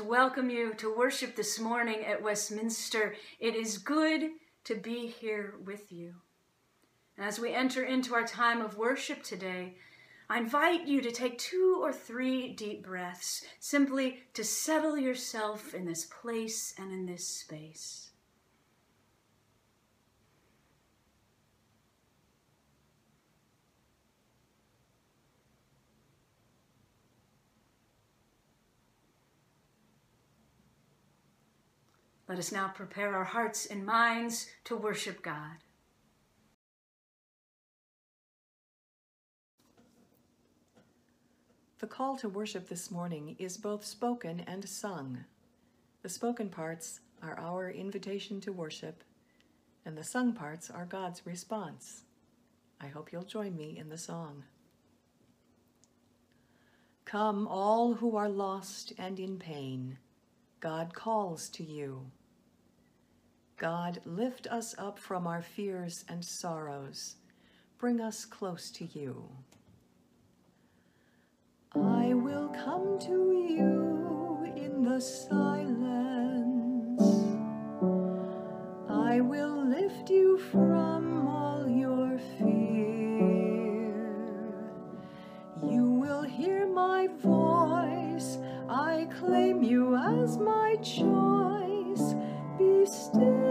to welcome you to worship this morning at Westminster. It is good to be here with you. And as we enter into our time of worship today, I invite you to take two or three deep breaths, simply to settle yourself in this place and in this space. Let us now prepare our hearts and minds to worship God. The call to worship this morning is both spoken and sung. The spoken parts are our invitation to worship, and the sung parts are God's response. I hope you'll join me in the song. Come, all who are lost and in pain, God calls to you. God, lift us up from our fears and sorrows. Bring us close to you. I will come to you in the silence. I will lift you from all your fear. You will hear my voice. I claim you as my choice. Be still.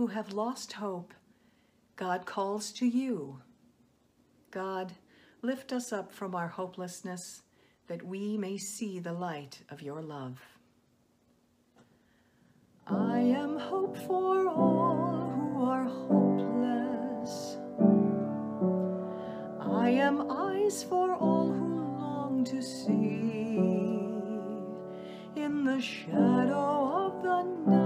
Who have lost hope. God calls to you. God, lift us up from our hopelessness that we may see the light of your love. I am hope for all who are hopeless. I am eyes for all who long to see. In the shadow of the night,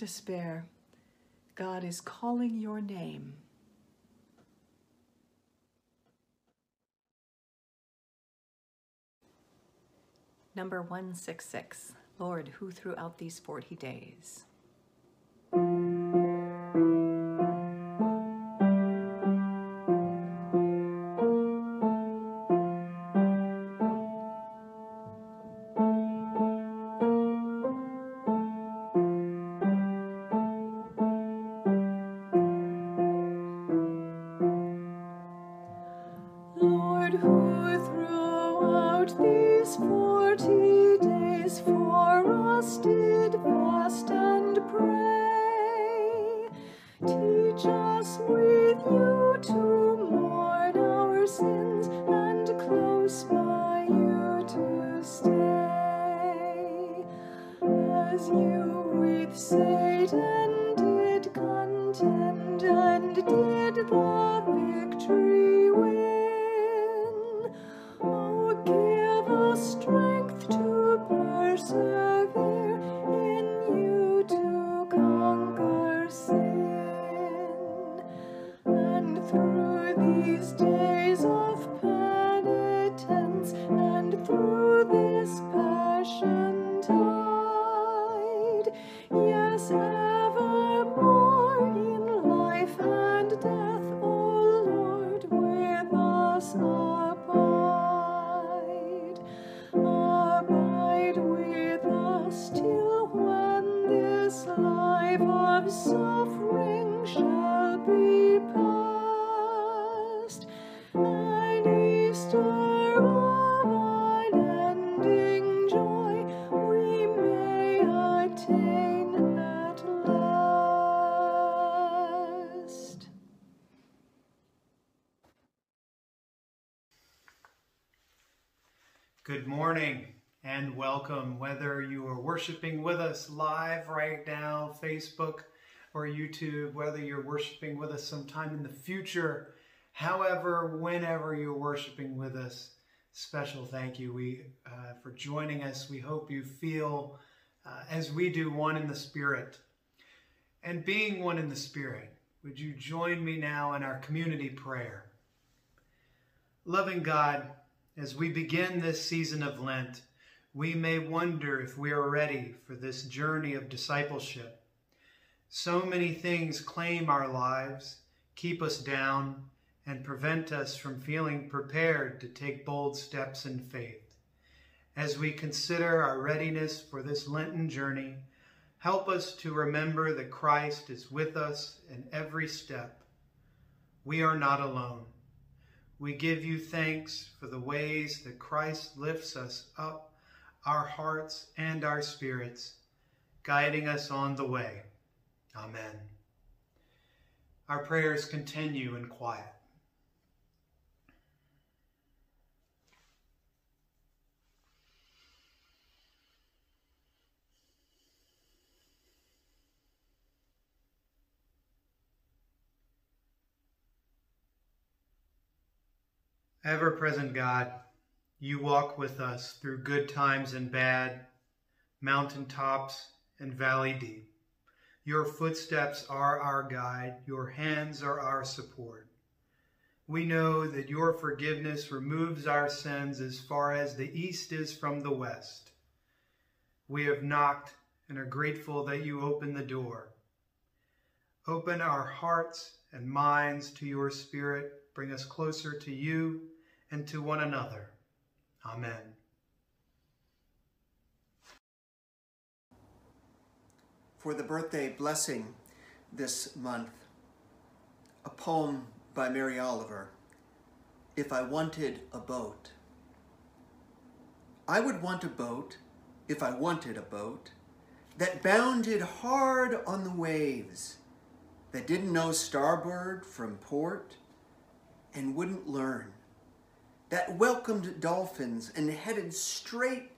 despair. God is calling your name. Number 166, Lord, who throughout these 40 days. Good Facebook or YouTube, whether you're worshiping with us sometime in the future, however, whenever you're worshiping with us, special thank you we, uh, for joining us. We hope you feel, uh, as we do, one in the Spirit. And being one in the Spirit, would you join me now in our community prayer? Loving God, as we begin this season of Lent, we may wonder if we are ready for this journey of discipleship. So many things claim our lives, keep us down, and prevent us from feeling prepared to take bold steps in faith. As we consider our readiness for this Lenten journey, help us to remember that Christ is with us in every step. We are not alone. We give you thanks for the ways that Christ lifts us up, our hearts and our spirits, guiding us on the way. Amen. Our prayers continue in quiet. Ever present God, you walk with us through good times and bad, mountain tops and valley deep. Your footsteps are our guide, your hands are our support. We know that your forgiveness removes our sins as far as the east is from the west. We have knocked and are grateful that you open the door. Open our hearts and minds to your spirit. Bring us closer to you and to one another. Amen. For the birthday blessing this month, a poem by Mary Oliver, If I Wanted a Boat. I would want a boat, if I wanted a boat, that bounded hard on the waves, that didn't know starboard from port, and wouldn't learn that welcomed dolphins and headed straight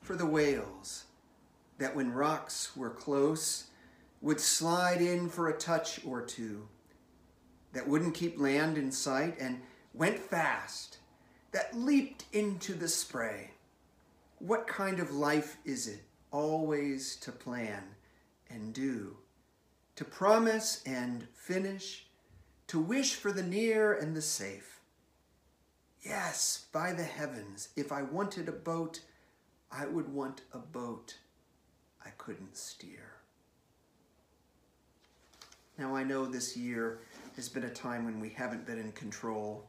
for the whales, that when rocks were close, would slide in for a touch or two, that wouldn't keep land in sight and went fast, that leaped into the spray. What kind of life is it always to plan and do, to promise and finish, to wish for the near and the safe? Yes, by the heavens, if I wanted a boat, I would want a boat couldn't steer. Now, I know this year has been a time when we haven't been in control.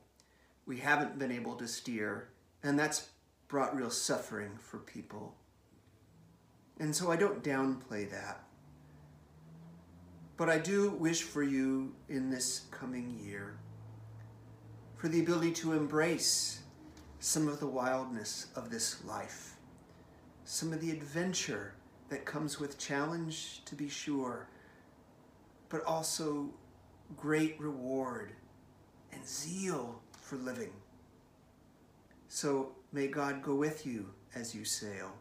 We haven't been able to steer, and that's brought real suffering for people. And so I don't downplay that. But I do wish for you in this coming year for the ability to embrace some of the wildness of this life, some of the adventure that comes with challenge, to be sure, but also great reward and zeal for living. So may God go with you as you sail.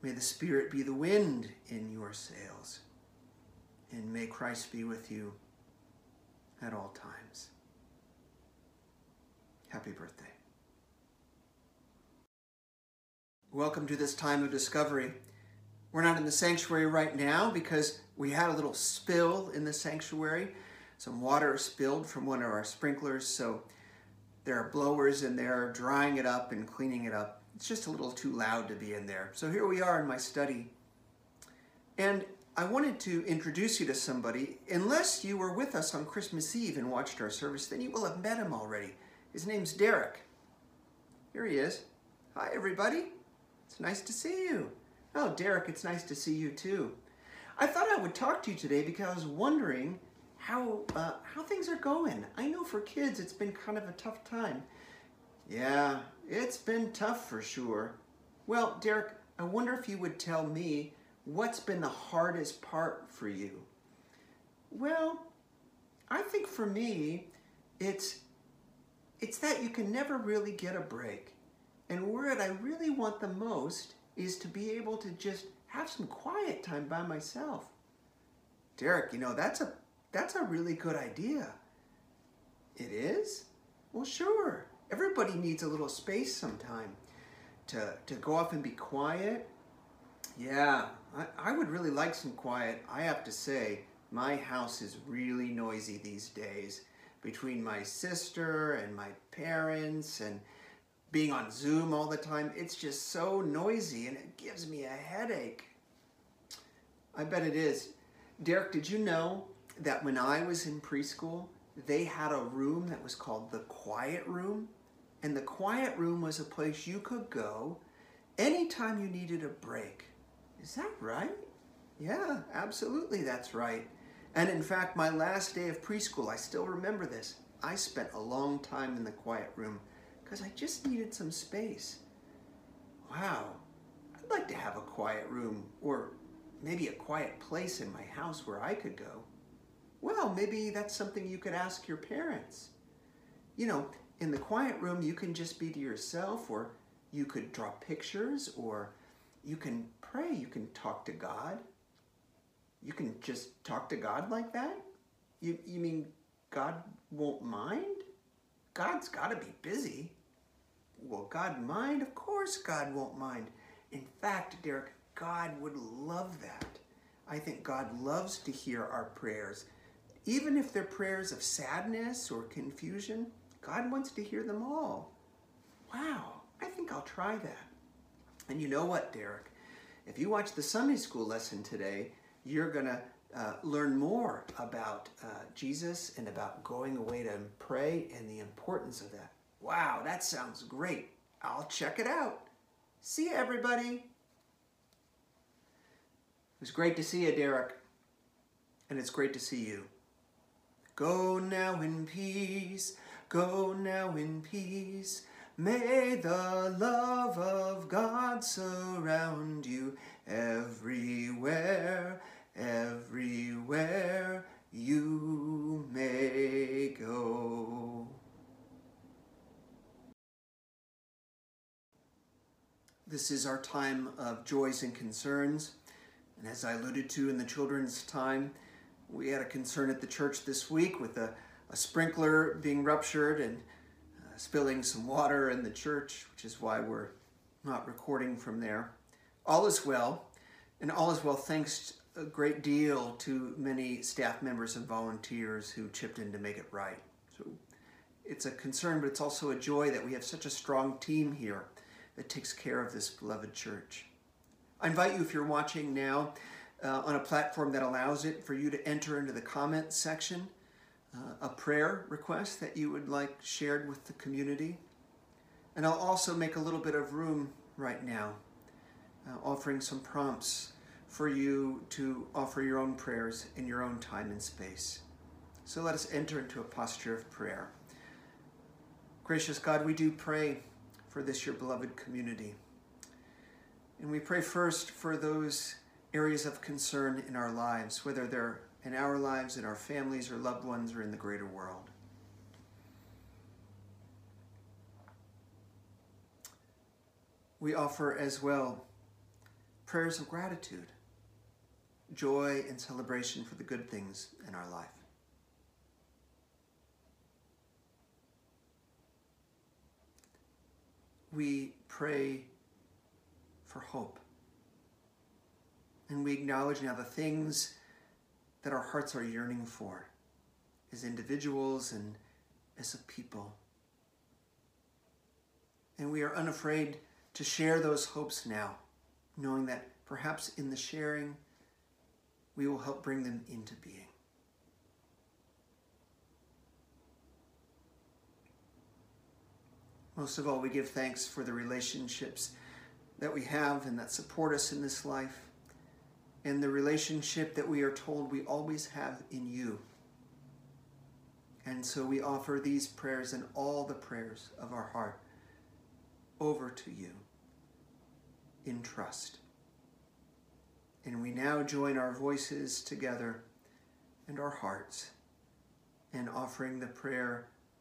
May the Spirit be the wind in your sails. And may Christ be with you at all times. Happy birthday. Welcome to this time of discovery. We're not in the sanctuary right now because we had a little spill in the sanctuary. Some water spilled from one of our sprinklers, so there are blowers in there drying it up and cleaning it up. It's just a little too loud to be in there. So here we are in my study. And I wanted to introduce you to somebody. Unless you were with us on Christmas Eve and watched our service, then you will have met him already. His name's Derek. Here he is. Hi, everybody. It's nice to see you. Oh, Derek, it's nice to see you too. I thought I would talk to you today because I was wondering how uh, how things are going. I know for kids it's been kind of a tough time. Yeah, it's been tough for sure. Well, Derek, I wonder if you would tell me what's been the hardest part for you. Well, I think for me, it's it's that you can never really get a break. And what I really want the most is to be able to just have some quiet time by myself. Derek, you know, that's a that's a really good idea. It is? Well, sure. Everybody needs a little space sometime to, to go off and be quiet. Yeah, I, I would really like some quiet, I have to say. My house is really noisy these days between my sister and my parents and being on Zoom all the time. It's just so noisy and it gives me a headache. I bet it is. Derek, did you know that when I was in preschool, they had a room that was called the quiet room? And the quiet room was a place you could go anytime you needed a break. Is that right? Yeah, absolutely, that's right. And in fact, my last day of preschool, I still remember this. I spent a long time in the quiet room because I just needed some space. Wow, I'd like to have a quiet room or maybe a quiet place in my house where I could go. Well, maybe that's something you could ask your parents. You know, in the quiet room, you can just be to yourself, or you could draw pictures, or you can pray, you can talk to God. You can just talk to God like that? You, you mean God won't mind? God's got to be busy. Will God mind? Of course, God won't mind. In fact, Derek, God would love that. I think God loves to hear our prayers. Even if they're prayers of sadness or confusion, God wants to hear them all. Wow, I think I'll try that. And you know what, Derek? If you watch the Sunday school lesson today, you're going to uh, learn more about uh, Jesus and about going away to pray and the importance of that. Wow, that sounds great. I'll check it out. See you, everybody. It was great to see you, Derek. And it's great to see you. Go now in peace. Go now in peace. May the love of God surround you everywhere, everywhere you may go. This is our time of joys and concerns. And as I alluded to in the children's time, we had a concern at the church this week with a, a sprinkler being ruptured and uh, spilling some water in the church, which is why we're not recording from there. All is well, and all is well thanks a great deal to many staff members and volunteers who chipped in to make it right. So it's a concern, but it's also a joy that we have such a strong team here that takes care of this beloved church. I invite you, if you're watching now uh, on a platform that allows it, for you to enter into the comment section uh, a prayer request that you would like shared with the community. And I'll also make a little bit of room right now, uh, offering some prompts for you to offer your own prayers in your own time and space. So let us enter into a posture of prayer. Gracious God, we do pray for this, your beloved community. And we pray first for those areas of concern in our lives, whether they're in our lives, in our families or loved ones, or in the greater world. We offer as well prayers of gratitude, joy, and celebration for the good things in our life. We pray for hope. And we acknowledge now the things that our hearts are yearning for as individuals and as a people. And we are unafraid to share those hopes now, knowing that perhaps in the sharing, we will help bring them into being. Most of all, we give thanks for the relationships that we have and that support us in this life and the relationship that we are told we always have in you. And so we offer these prayers and all the prayers of our heart over to you in trust. And we now join our voices together and our hearts in offering the prayer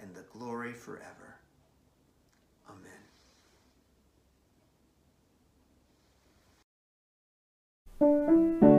and the glory forever. Amen. If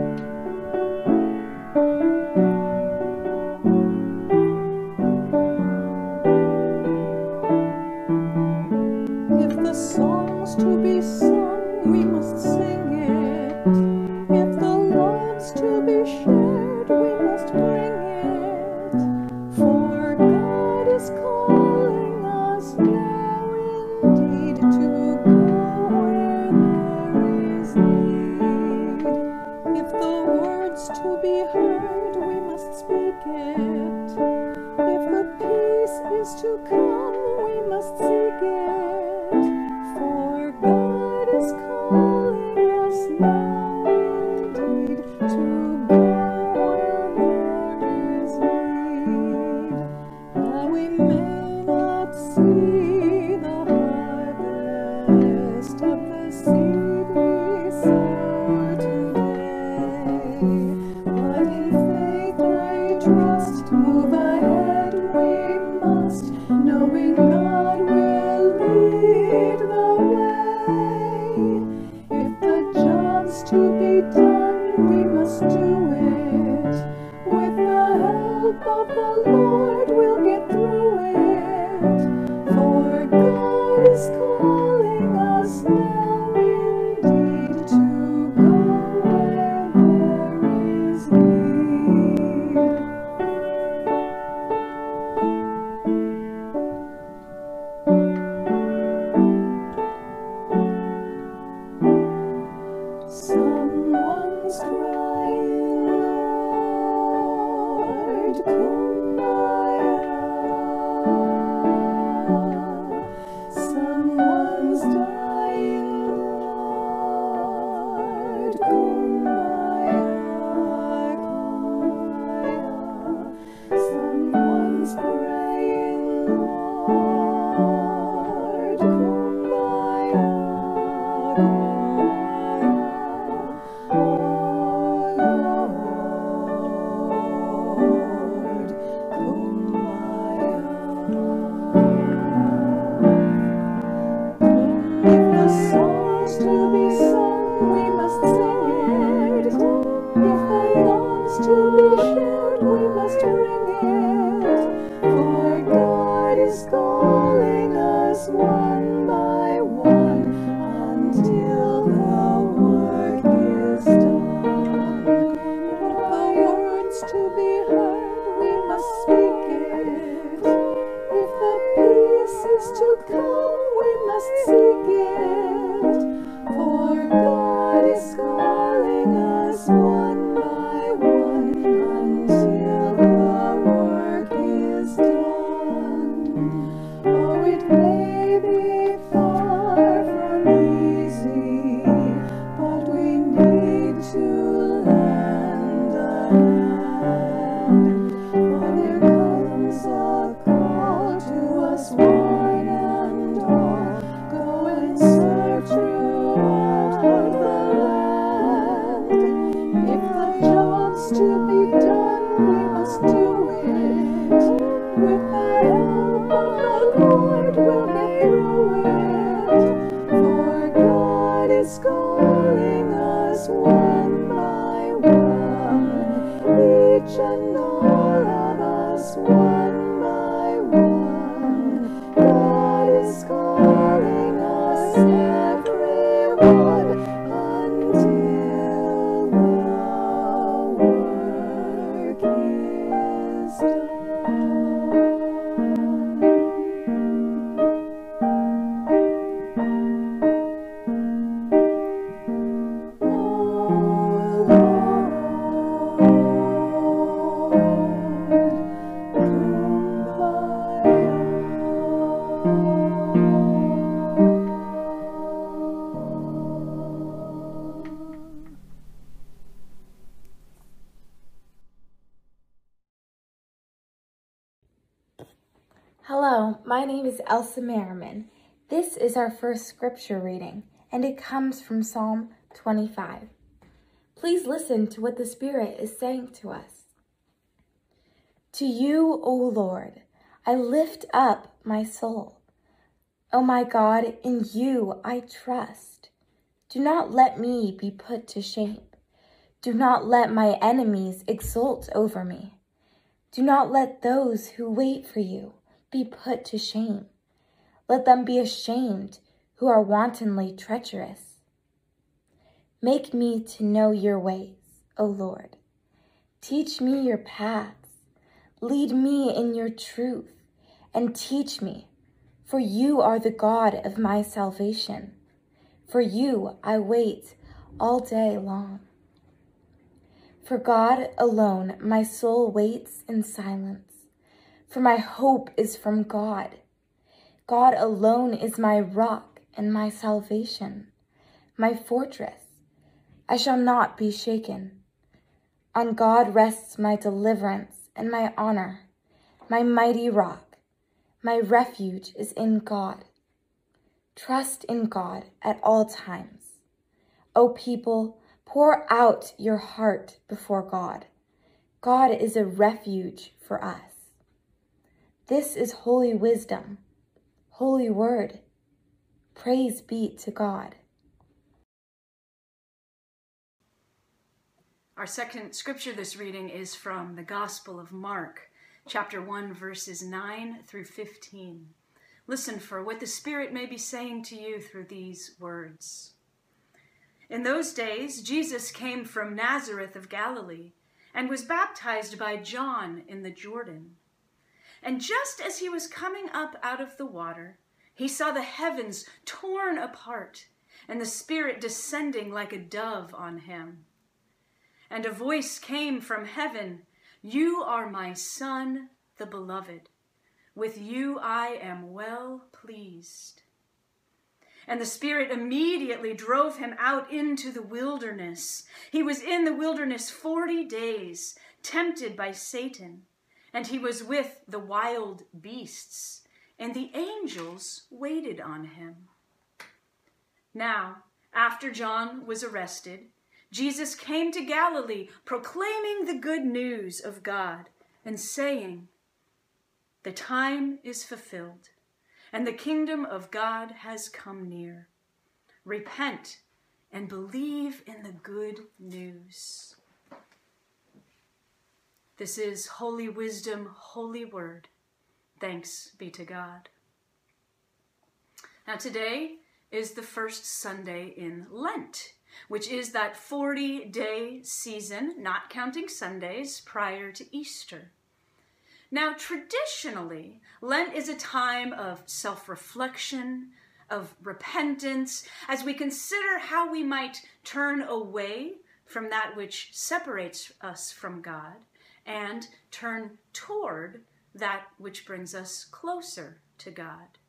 Elsa Merriman. This is our first scripture reading, and it comes from Psalm 25. Please listen to what the Spirit is saying to us. To you, O Lord, I lift up my soul. O my God, in you I trust. Do not let me be put to shame. Do not let my enemies exult over me. Do not let those who wait for you be put to shame. Let them be ashamed who are wantonly treacherous. Make me to know your ways, O Lord. Teach me your paths. Lead me in your truth and teach me, for you are the God of my salvation. For you I wait all day long. For God alone my soul waits in silence, for my hope is from God. God alone is my rock and my salvation, my fortress. I shall not be shaken. On God rests my deliverance and my honor, my mighty rock. My refuge is in God. Trust in God at all times. O people, Pour out your heart before God. God is a refuge for us. This is holy wisdom, holy word. Praise be to God. Our second scripture this reading is from the Gospel of Mark, chapter 1, verses 9 through 15. Listen for what the Spirit may be saying to you through these words. In those days, Jesus came from Nazareth of Galilee and was baptized by John in the Jordan. And just as he was coming up out of the water, he saw the heavens torn apart and the Spirit descending like a dove on him. And a voice came from heaven You are my Son, the Beloved. With you I am well pleased. And the Spirit immediately drove him out into the wilderness. He was in the wilderness 40 days, tempted by Satan, and he was with the wild beasts, and the angels waited on him. Now, after John was arrested, Jesus came to Galilee, proclaiming the good news of God and saying, The time is fulfilled and the kingdom of God has come near. Repent and believe in the good news. This is Holy Wisdom, Holy Word. Thanks be to God. Now, today is the first Sunday in Lent, which is that 40 day season, not counting Sundays, prior to Easter. Now, traditionally, Lent is a time of self reflection, of repentance, as we consider how we might turn away from that which separates us from God and turn toward that which brings us closer to God.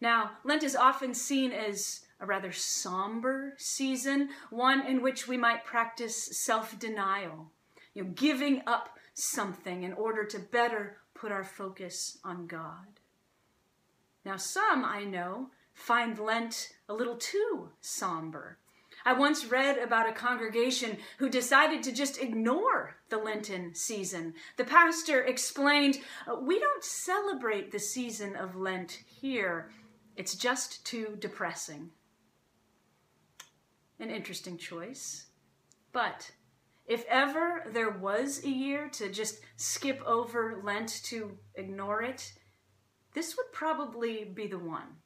Now, Lent is often seen as a rather somber season, one in which we might practice self denial, you know, giving up something in order to better put our focus on God. Now, some I know find Lent a little too somber. I once read about a congregation who decided to just ignore the Lenten season. The pastor explained, uh, We don't celebrate the season of Lent here, it's just too depressing. An interesting choice. But if ever there was a year to just skip over Lent to ignore it, this would probably be the one.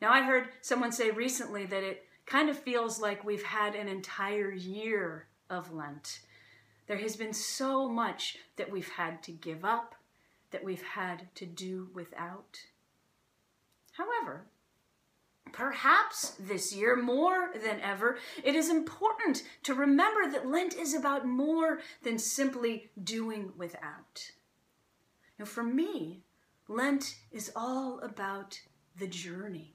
Now, I heard someone say recently that it kind of feels like we've had an entire year of Lent. There has been so much that we've had to give up, that we've had to do without. However, Perhaps this year, more than ever, it is important to remember that Lent is about more than simply doing without. Now, for me, Lent is all about the journey.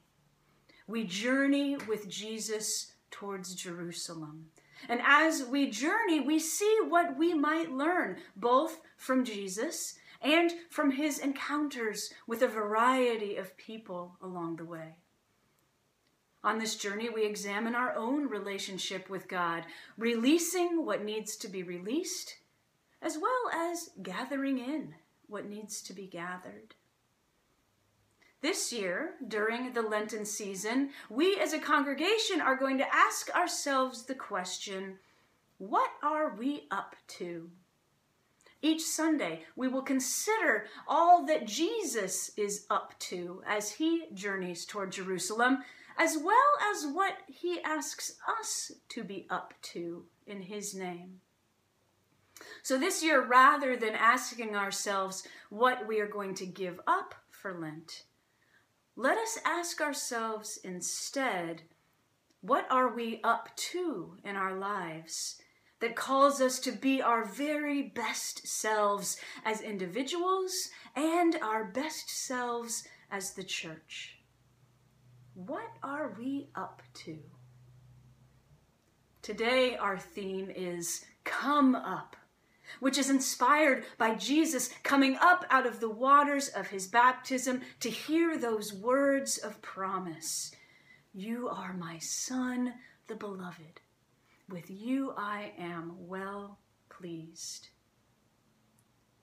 We journey with Jesus towards Jerusalem. And as we journey, we see what we might learn, both from Jesus and from his encounters with a variety of people along the way. On this journey, we examine our own relationship with God, releasing what needs to be released as well as gathering in what needs to be gathered. This year, during the Lenten season, we as a congregation are going to ask ourselves the question what are we up to? Each Sunday, we will consider all that Jesus is up to as he journeys toward Jerusalem, as well as what he asks us to be up to in his name. So, this year, rather than asking ourselves what we are going to give up for Lent, let us ask ourselves instead what are we up to in our lives that calls us to be our very best selves as individuals and our best selves as the church? What are we up to? Today, our theme is Come Up which is inspired by Jesus coming up out of the waters of his baptism to hear those words of promise You are my Son, the Beloved. With you I am well pleased.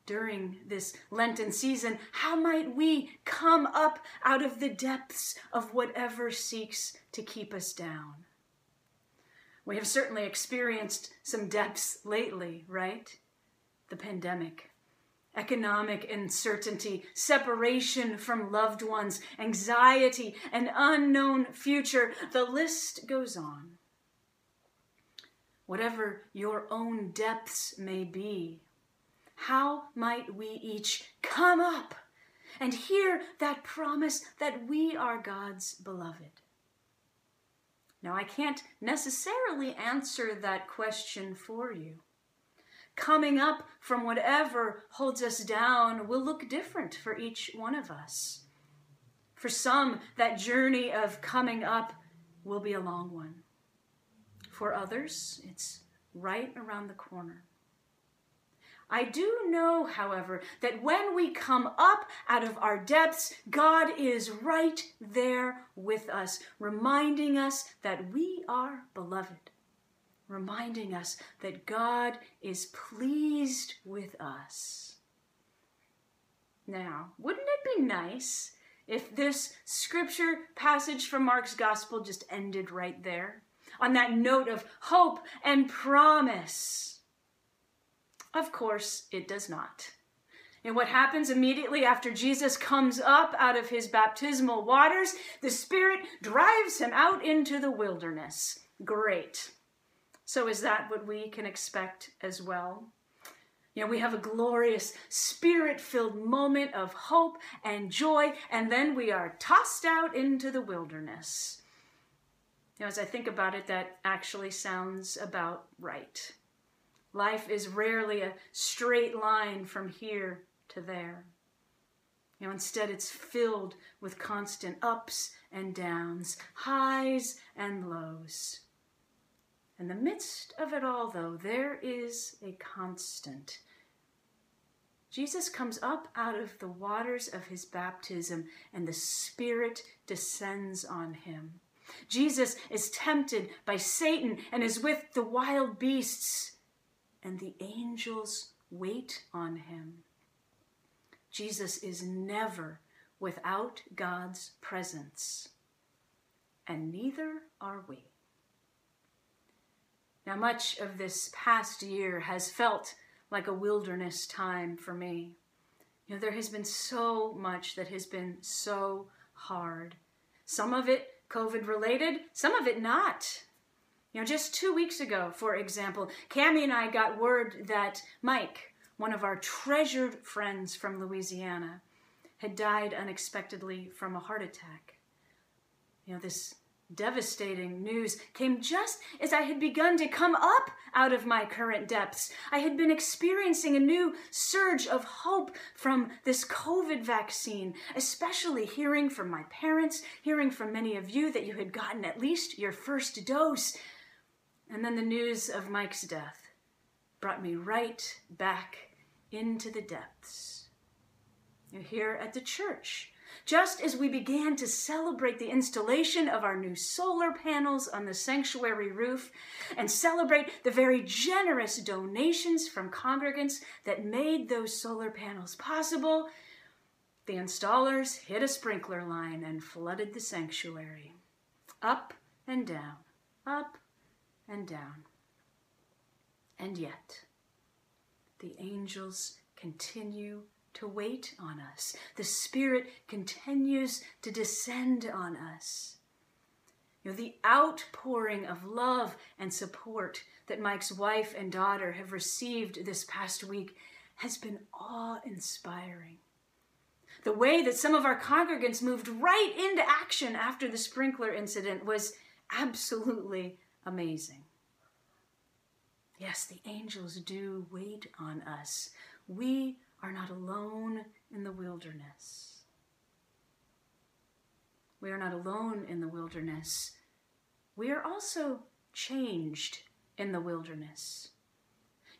During this Lenten season, how might we come up out of the depths of whatever seeks to keep us down? We have certainly experienced some depths lately, right? The pandemic, economic uncertainty, separation from loved ones, anxiety, an unknown future. The list goes on. Whatever your own depths may be, how might we each come up and hear that promise that we are God's beloved? Now, I can't necessarily answer that question for you coming up from whatever holds us down will look different for each one of us. For some, that journey of coming up will be a long one. For others, it's right around the corner. I do know, however, that when we come up out of our depths, God is right there with us, reminding us that we are beloved reminding us that God is pleased with us. Now, wouldn't it be nice if this scripture passage from Mark's gospel just ended right there on that note of hope and promise? Of course, it does not. And what happens immediately after Jesus comes up out of his baptismal waters? The Spirit drives him out into the wilderness. Great. So, is that what we can expect as well? You know, we have a glorious spirit filled moment of hope and joy, and then we are tossed out into the wilderness. You know, as I think about it, that actually sounds about right. Life is rarely a straight line from here to there. You know, instead, it's filled with constant ups and downs, highs and lows. In the midst of it all, though, there is a constant. Jesus comes up out of the waters of his baptism, and the Spirit descends on him. Jesus is tempted by Satan and is with the wild beasts, and the angels wait on him. Jesus is never without God's presence, and neither are we. Now, much of this past year has felt like a wilderness time for me. You know, there has been so much that has been so hard. Some of it COVID related, some of it not. You know, just two weeks ago, for example, Cami and I got word that Mike, one of our treasured friends from Louisiana, had died unexpectedly from a heart attack. You know, this devastating news came just as I had begun to come up out of my current depths. I had been experiencing a new surge of hope from this COVID vaccine, especially hearing from my parents, hearing from many of you that you had gotten at least your first dose. And then the news of Mike's death brought me right back into the depths. You're here at the church just as we began to celebrate the installation of our new solar panels on the sanctuary roof and celebrate the very generous donations from congregants that made those solar panels possible, the installers hit a sprinkler line and flooded the sanctuary. Up and down, up and down. And yet, the angels continue to wait on us. The Spirit continues to descend on us. You know, the outpouring of love and support that Mike's wife and daughter have received this past week has been awe inspiring. The way that some of our congregants moved right into action after the sprinkler incident was absolutely amazing. Yes, the angels do wait on us. We are not alone in the wilderness. We are not alone in the wilderness. We are also changed in the wilderness.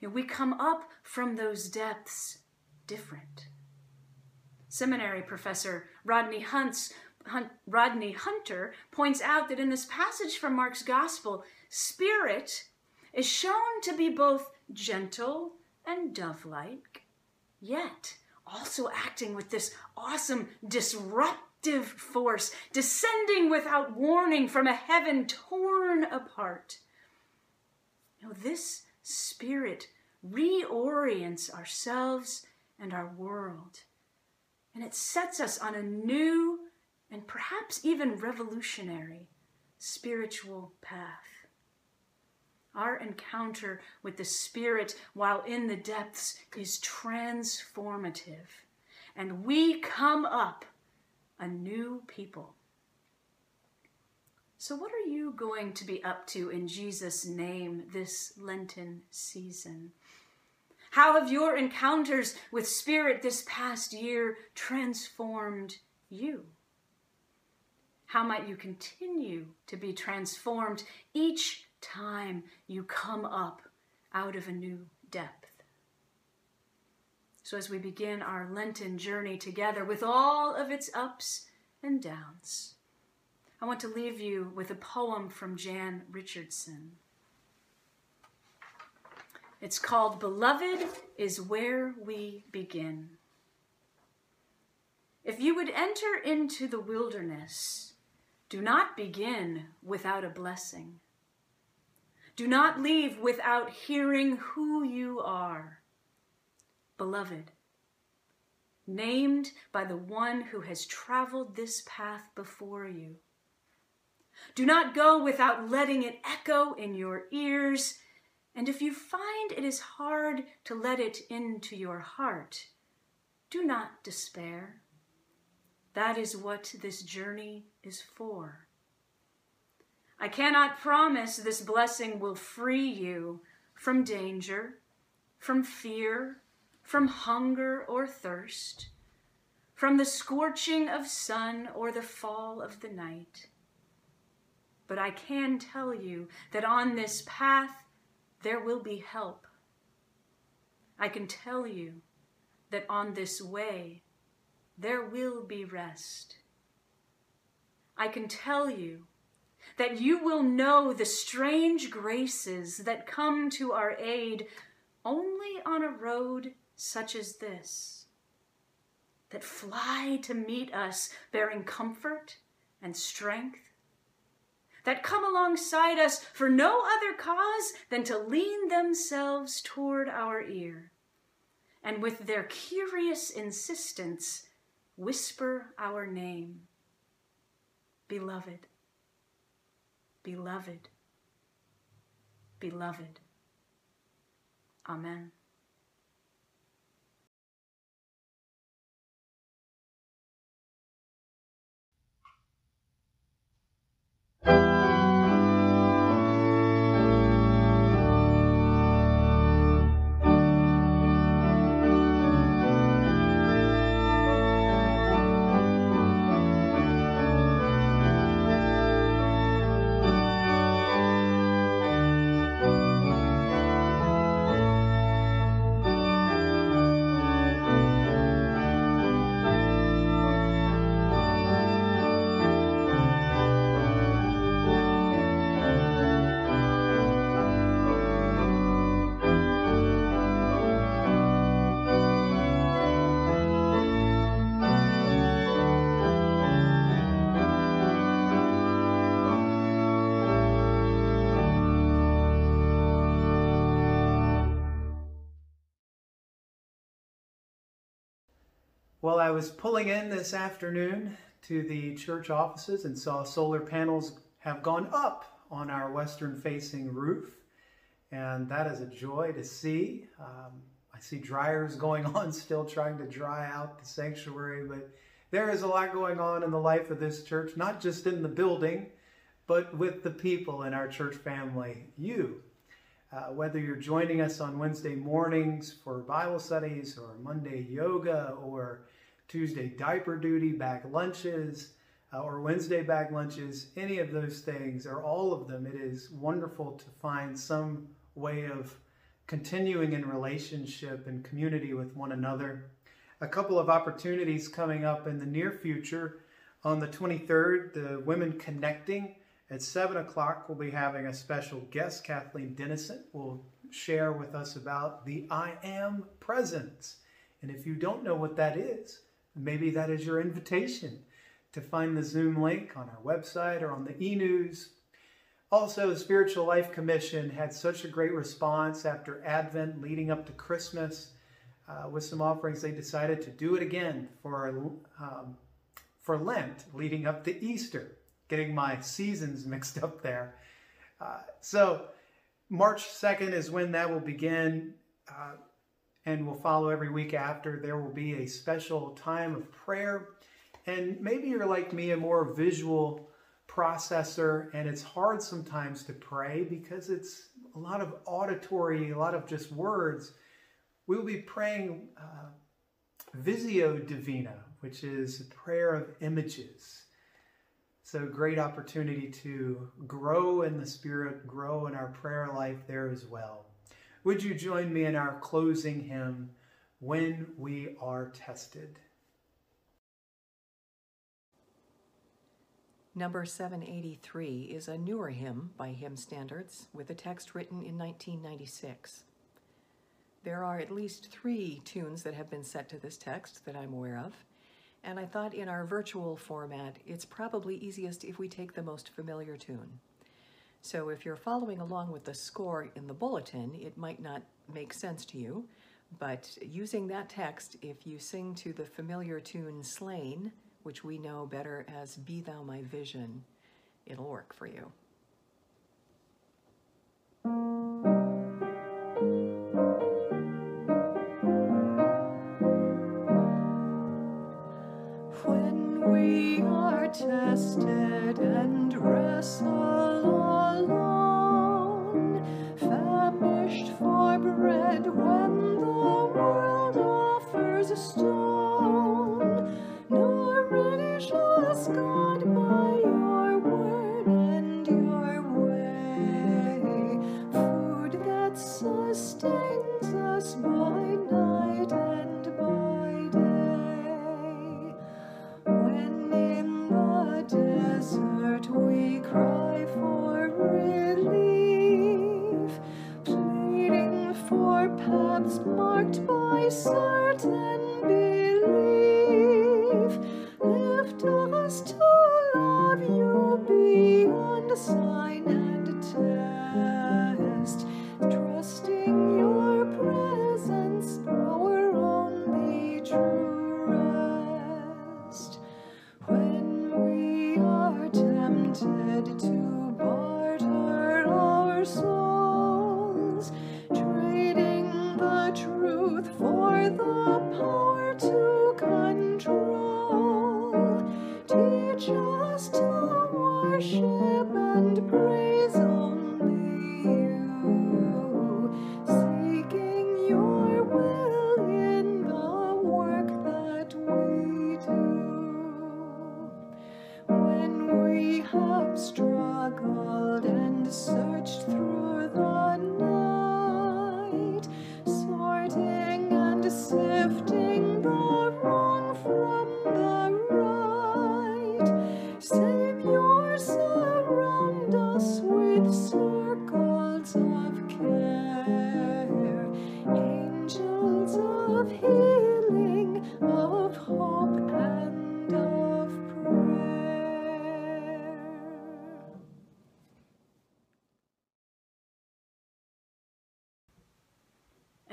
You know, we come up from those depths different. Seminary professor Rodney Hunt's, Hunt, Rodney Hunter points out that in this passage from Mark's Gospel, spirit is shown to be both gentle and dove like, yet also acting with this awesome disruptive force, descending without warning from a heaven torn apart. Know, this spirit reorients ourselves and our world, and it sets us on a new and perhaps even revolutionary spiritual path. Our encounter with the Spirit while in the depths is transformative, and we come up a new people. So, what are you going to be up to in Jesus' name this Lenten season? How have your encounters with Spirit this past year transformed you? How might you continue to be transformed each time you come up out of a new depth. So, as we begin our Lenten journey together with all of its ups and downs, I want to leave you with a poem from Jan Richardson. It's called Beloved is Where We Begin. If you would enter into the wilderness, do not begin without a blessing. Do not leave without hearing who you are. Beloved, named by the one who has traveled this path before you. Do not go without letting it echo in your ears, and if you find it is hard to let it into your heart, do not despair. That is what this journey is for. I cannot promise this blessing will free you from danger, from fear, from hunger or thirst, from the scorching of sun or the fall of the night. But I can tell you that on this path there will be help. I can tell you that on this way there will be rest. I can tell you that you will know the strange graces that come to our aid only on a road such as this, that fly to meet us bearing comfort and strength, that come alongside us for no other cause than to lean themselves toward our ear, and with their curious insistence whisper our name, Beloved beloved, beloved. Amen. Well, I was pulling in this afternoon to the church offices and saw solar panels have gone up on our western facing roof. And that is a joy to see. Um, I see dryers going on still trying to dry out the sanctuary, but there is a lot going on in the life of this church, not just in the building, but with the people in our church family, you. Uh, whether you're joining us on Wednesday mornings for Bible studies or Monday yoga or Tuesday diaper duty, back lunches, uh, or Wednesday back lunches, any of those things, or all of them, it is wonderful to find some way of continuing in relationship and community with one another. A couple of opportunities coming up in the near future. On the 23rd, the Women Connecting at 7 o'clock, we'll be having a special guest. Kathleen Dennison will share with us about the I Am Presence. And if you don't know what that is, maybe that is your invitation to find the Zoom link on our website or on the e news. Also, the Spiritual Life Commission had such a great response after Advent leading up to Christmas. Uh, with some offerings, they decided to do it again for, um, for Lent leading up to Easter getting my seasons mixed up there. Uh, so March 2nd is when that will begin uh, and will follow every week after. There will be a special time of prayer. And maybe you're like me, a more visual processor, and it's hard sometimes to pray because it's a lot of auditory, a lot of just words. We will be praying uh, Visio Divina, which is a prayer of images. So, great opportunity to grow in the Spirit, grow in our prayer life there as well. Would you join me in our closing hymn, When We Are Tested? Number 783 is a newer hymn by Hymn Standards with a text written in 1996. There are at least three tunes that have been set to this text that I'm aware of, and I thought in our virtual format, it's probably easiest if we take the most familiar tune. So if you're following along with the score in the bulletin, it might not make sense to you, but using that text, if you sing to the familiar tune Slane, which we know better as Be Thou My Vision, it'll work for you. Tested and wrestle alone, famished for bread when the world offers a stone, nor religious God by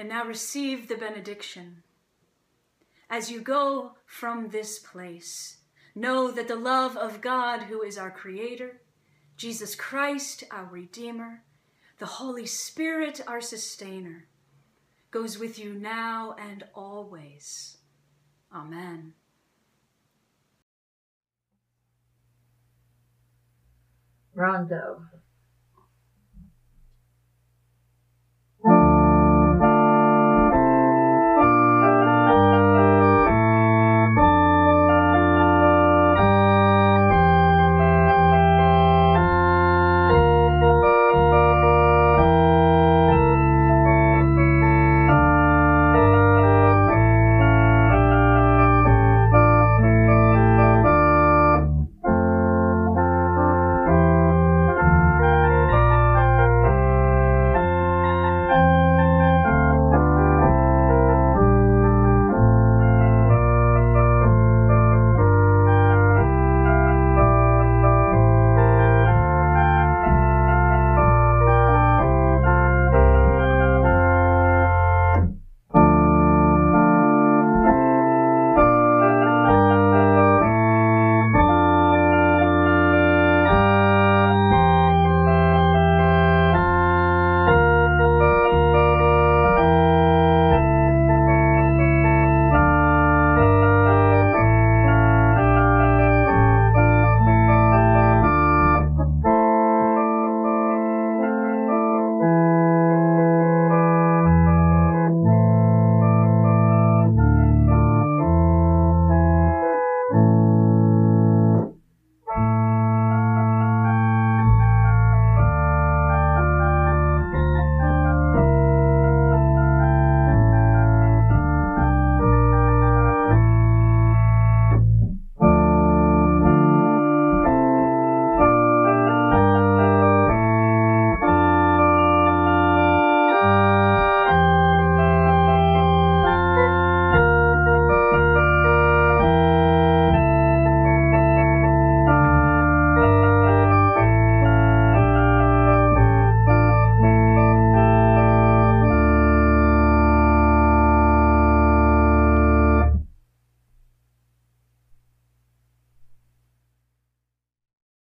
And now receive the benediction. as you go from this place, know that the love of God, who is our Creator, Jesus Christ, our Redeemer, the Holy Spirit, our Sustainer, goes with you now and always. Amen. Rondo.